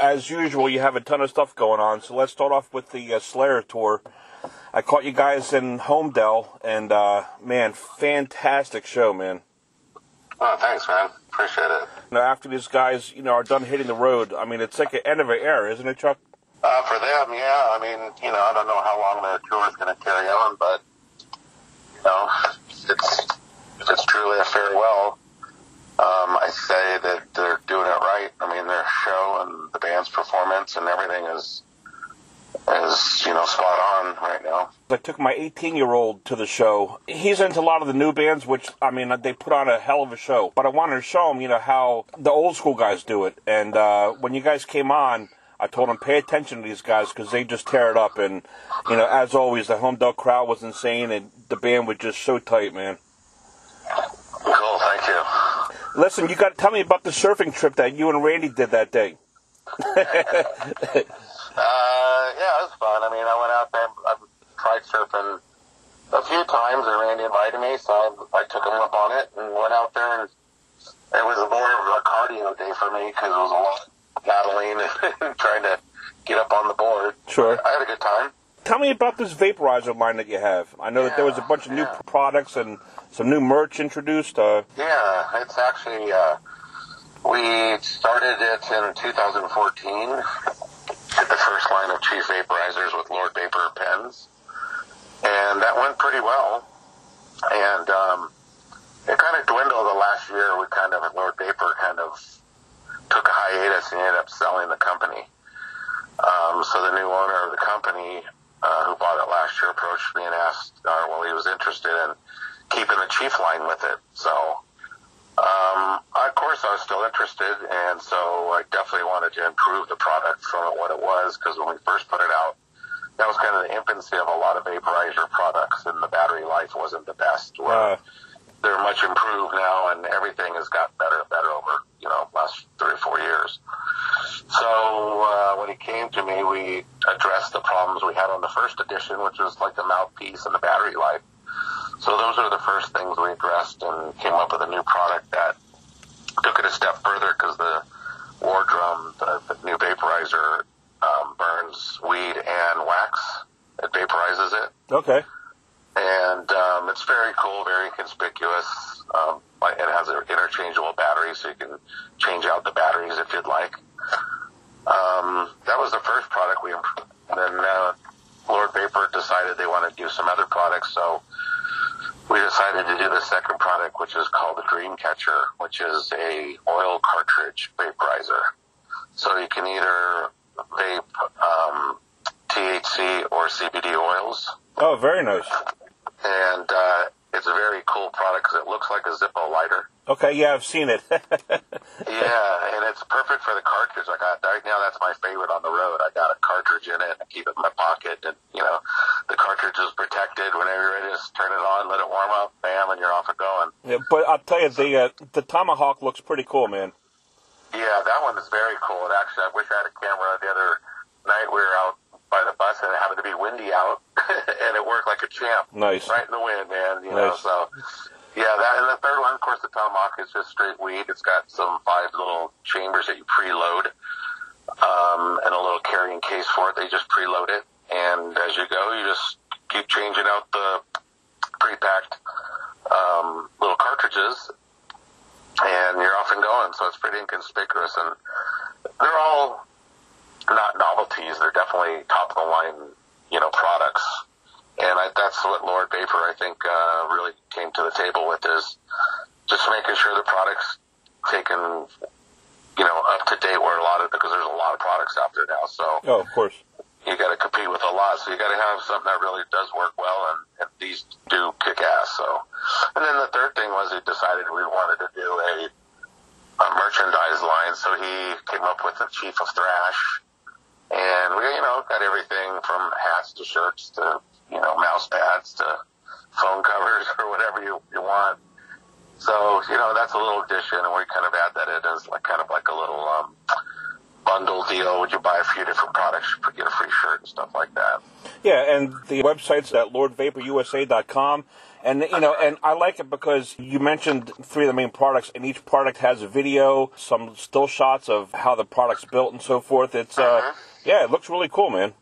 as usual, you have a ton of stuff going on. So let's start off with the uh, Slayer tour. I caught you guys in Holmdel, and uh, man, fantastic show, man. Oh, thanks, man. Appreciate it. Now, after these guys, you know, are done hitting the road, I mean, it's like an end of an era, isn't it, Chuck? Uh, for them, yeah. I mean, you know, I don't know how long the tour is going to carry on, but you know, it's it's truly a farewell. Um, I say that they're doing it right. I mean, their show and the band's and everything is is you know spot on right now. I took my 18 year old to the show. He's into a lot of the new bands, which I mean they put on a hell of a show. But I wanted to show him, you know, how the old school guys do it. And uh, when you guys came on, I told him pay attention to these guys because they just tear it up. And you know, as always, the Holmdel crowd was insane, and the band was just so tight, man. Cool, thank you. Listen, you got to tell me about the surfing trip that you and Randy did that day. Uh, yeah, it was fun. I mean, I went out there. I've tried surfing a few times, and Randy invited me, so I, I took him up on it and went out there. And it was more of a cardio day for me because it was a lot of paddling and trying to get up on the board. Sure. I had a good time. Tell me about this vaporizer line that you have. I know that there was a bunch of new products and some new merch introduced. Uh, Yeah, it's actually uh, we started it in 2014. Did the first line of Chief Vaporizers with Lord Vapor pens, and that went pretty well. And um, it kind of dwindled the last year. We kind of Lord Vapor kind of took a hiatus and ended up selling the company. Um, so the new owner of the company, uh, who bought it last year, approached me and asked, uh, well, he was interested in keeping the chief line with it. So, um, of course, I was still interested, and so I definitely wanted to improve the product from what it was because when we first put it out, that was kind of the infancy of a lot of vaporizer products, and the battery life wasn't the best. Where uh, they're much improved now, and everything has gotten better and better over you know last three or four years. So uh, when he came to me, we addressed the problems we had on the first edition, which was like the mouthpiece and the battery life. So those are the first things we addressed and came up with a new product that took it a step further because the war drum, the, the new vaporizer, um, burns weed and wax. It vaporizes it okay. and um, it's very cool, very conspicuous. Um, it has an interchangeable battery, so you can change out the batteries if you'd like. Um, that was the first product we improved. And then uh, Lord Vapor decided they wanted to do some other products, so we decided to do the second product, which is called the Dream Catcher, which is a oil cartridge vaporizer. So you can either vape um, THC or CBD oils Oh, very nice. and uh, it's a very cool product because it looks like a Zippo lighter. Okay, yeah, I've seen it. Yeah, and it's perfect for the cartridge. I got right now. That's my favorite on the road. I got a cartridge in it. I keep it in my pocket, and you know, the cartridge is protected. Whenever you're ready, just turn it on, let it warm up, bam, and you're off and going. yeah, but I'll tell you, the uh, the Tomahawk looks pretty cool, man. Yeah, that one is very cool. And actually, I wish I had a camera. The other night we were out by the bus, and it happened to be windy out, and it worked like a champ. Nice. right in the wind, man. You know, Nice. so yeah, that and the third one, of course, the tomahawk is just straight weed. It's got some five little chambers that you preload, um, and a little carrying case for it. They just preload it, and as you go, you just keep changing out the pre-packed um, little cartridges, and you're off and going. So it's pretty inconspicuous, and they're all not novelties. They're definitely top of the line, you know, products. And I, that's what Lord Vapor, I think, uh, really came to the table with is just making sure the products taken, you know, up to date where a lot of, because there's a lot of products out there now. So Oh, of course. Got to compete with a lot. So you got to have something that really does work well, and, and these do kick ass. So, and then the third thing was he decided we wanted to do a, a merchandise line. So he came up with the Chief of Thrash, and we, you know, got everything from hats to shirts to you know mouse pads to phone covers or whatever you you want. So you know that's a little addition, and we kind of add that in as like kind of like a little um, bundle deal. Would you buy a few different products, you get a free shirt and stuff like that. Yeah, and the website's at lordvaporusa.com. And you know, and I like it because you mentioned three of the main products, and each product has a video, some still shots of how the product's built and so forth. It's uh, Uh-huh. yeah, it looks really cool, man.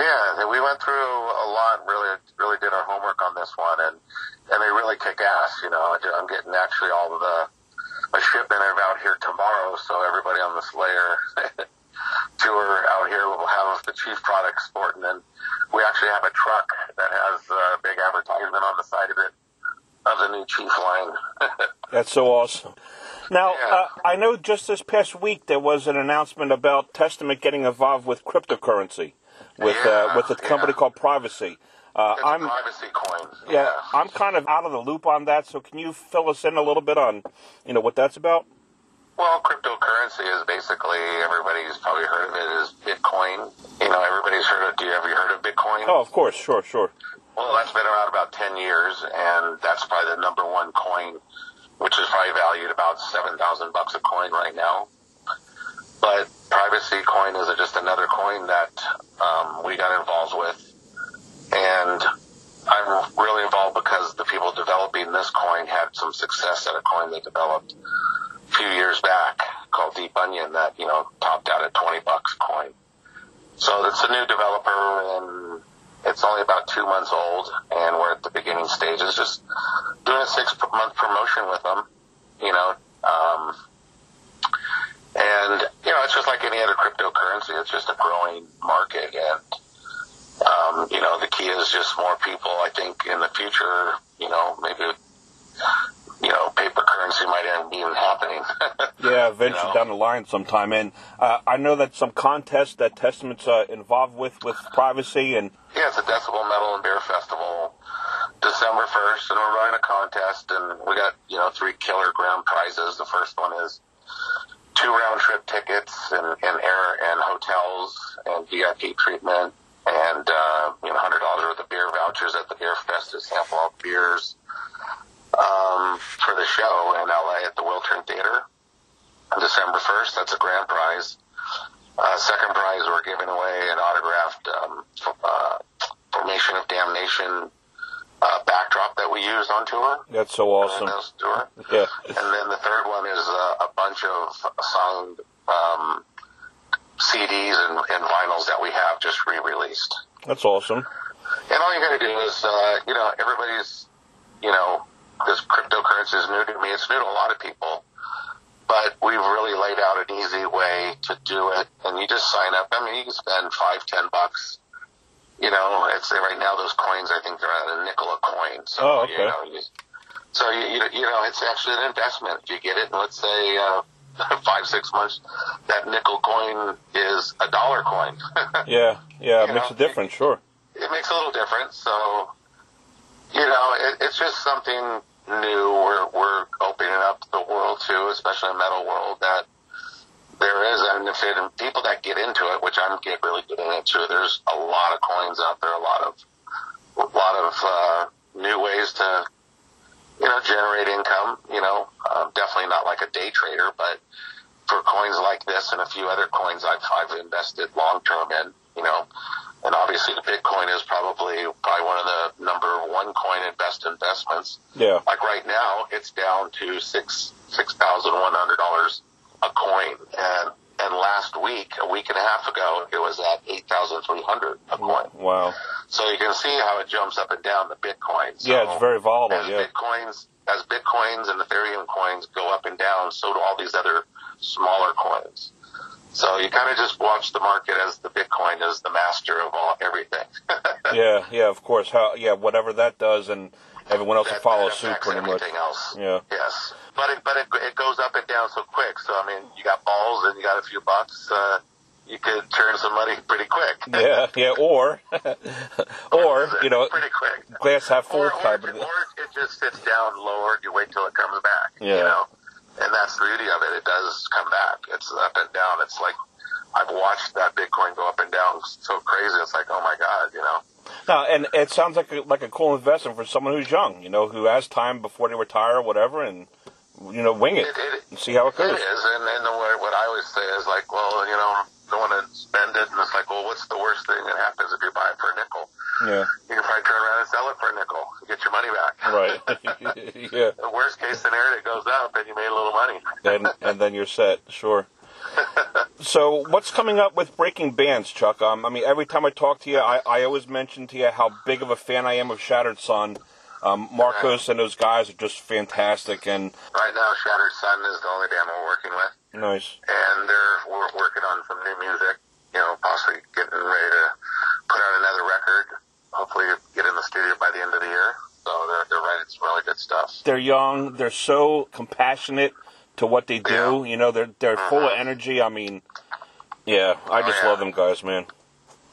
Yeah, we went through a lot. Really, really did our homework on this one, and and they really kick ass. You know, I'm getting actually all of the a shipment of out here tomorrow, so everybody on the Slayer tour out here will have the Chief product sport, and then we actually have a truck that has a big advertisement on the side of it of the new Chief line. That's so awesome. Now, Yeah. uh, I know just this past week there was an announcement about Testament getting involved with cryptocurrency, with uh, with a company yeah. called Privacy. Uh, I'm privacy coins. yeah, I'm kind of out of the loop on that. So can you fill us in a little bit on, you know, what that's about? Well, cryptocurrency is basically everybody's probably heard of it is Bitcoin. You know, everybody's heard of. Do you have you heard of Bitcoin? Oh, of course, sure, sure. Well, that's been around about 10 years, and that's probably the number one coin, which is probably valued about 7,000 bucks a coin right now. But privacy coin is just another coin that um, we got involved with. And I'm really involved because the people developing this coin had some success at a coin they developed a few years back called Deep Onion that, you know, topped out at 20 bucks coin. So it's a new developer and it's only about two months old and we're at the beginning stages, just doing a six month promotion with them, you know, um, and, you know, it's just like any other cryptocurrency. It's just a growing market and, um, you know, the key is just more people, I think in the future, you know, maybe, you know, paper currency might end even happening. Yeah, eventually know? down the line sometime. And uh, I know that some contests that Testament's uh, involved with with privacy and Yeah, it's a Decibel Metal and Beer Festival, December 1st, and we're running a contest, and we got, you know, three killer grand prizes. The first one is two round trip tickets and, and air and hotels and VIP treatment and, uh, you know, $100 worth of beer vouchers at the Beer Fest to sample all beers, um, for the show in LA at the Wiltern Theater on December 1st. That's a grand prize. Uh, second prize, we're giving away an autographed um, f- uh, Formation of Damnation uh, backdrop that we used on tour. that's so awesome. tour. Yeah, And then the third one is uh, a bunch of song um, CDs and, and vinyls that we have just re-released. that's awesome. And all you got to do is, uh, you know, everybody's, you know, this cryptocurrency is new to me. It's new to a lot of people. But we've really laid out an easy way to do it. And you just sign up. I mean, you can spend five, ten bucks. You know, I'd say right now those coins, I think they're at a nickel a coin. So, Oh, okay. you know, you, so you, you, you know, it's actually an investment. If you get it, in, let's say, uh, five, six months, that nickel coin is a dollar coin. Yeah, yeah, it makes know, a difference, sure. it makes a little difference. So, you know, it, it's just something new. We're we're opening up the world to, especially the metal world, that there is, and if it, people that get into it, which I'm get really getting into, there's a lot of coins out there, a lot of a lot of uh, new ways to you know generate income. You know, um, definitely not like a day trader, but for coins like this and a few other coins I've, I've invested long term in, you know, and obviously the Bitcoin is probably probably one of the number one coin in best investments. Yeah, Like right now, it's down to six six thousand one hundred dollars a coin, and and last week, a week and a half ago, it was at eight thousand three hundred a coin. wow. So you can see how it jumps up and down the Bitcoin. So Yeah, it's very volatile. as Yeah, Bitcoins, as Bitcoins and Ethereum coins go up and down, so do all these other smaller coins. So you kind of just watch the market as the Bitcoin is the master of all everything. yeah, yeah. Of course. How? Yeah, whatever that does, and everyone else will That- follow suit pretty much. else. Yeah. Yes, but it but it, it goes up and down so quick. So I mean, you got balls and you got a few bucks. Uh, you could turn some money pretty quick. Yeah, yeah. Or, or you know, pretty quick. glass half full or, or, type or it just sits down lower. You wait till it comes back. Yeah. You know, and that's the beauty of it. It does come back. It's up and down. It's like I've watched that Bitcoin go up and down so crazy. It's like, oh my god, you know. No, and it sounds like a, like a cool investment for someone who's young, you know, who has time before they retire or whatever, and you know, wing it It, it, and see how it It goes. is, and, and the, what what I always say is like, well, you know, don't want to spend it, and it's like, well, what's the worst thing that happens if you buy it for a nickel? Yeah. You can probably turn around and sell it for a nickel and get your money back. Right. yeah. The worst case scenario, it goes up and you made a little money. And and then you're set. Sure. So what's coming up with Breaking Bands, Chuck? Um, I mean, every time I talk to you, I, I always mention to you how big of a fan I am of Shattered Sun. Um, Marcos and those guys are just fantastic and Right now, Shattered Sun is the only band we're working with, nice. and they're we're working on some new music. You know, possibly getting ready to put out another record. Hopefully, get in the studio by the end of the year. So they're they're writing some really good stuff. They're young. They're so compassionate to what they do. You know, they're they're full of mm-hmm. energy. I mean, yeah, I oh, just yeah. love them guys, man.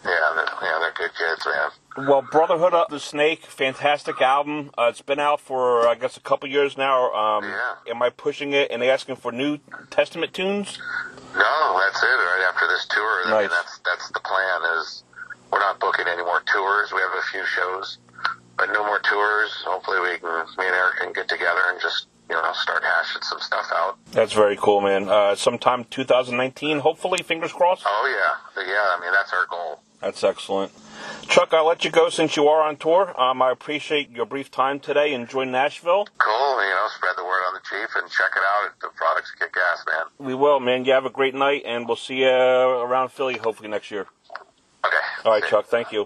Yeah, they're, yeah, they're good kids, man. Well, Brotherhood of the Snake, fantastic album. Uh, it's been out for I guess a couple years now. Um, Yeah. Am I pushing it and asking for new Testament tunes? No, that's it. Right after this tour, I Nice. mean, that's that's the plan. Is we're not booking any more tours. We have a few shows, but no more tours. Hopefully, we can me and Eric can get together and just you know start hashing some stuff out. That's very cool, man. Uh, sometime 2019, hopefully. Fingers crossed. Oh yeah, yeah. I mean, that's our goal. That's excellent. Chuck, I'll let you go since you are on tour. Um, I appreciate your brief time today. And enjoy Nashville. Cool. You know, spread the word on the chief and check it out. At the products kick ass, man. We will, man. You have a great night, and we'll see you around Philly hopefully next year. Okay. All right. Chuck. Thank you.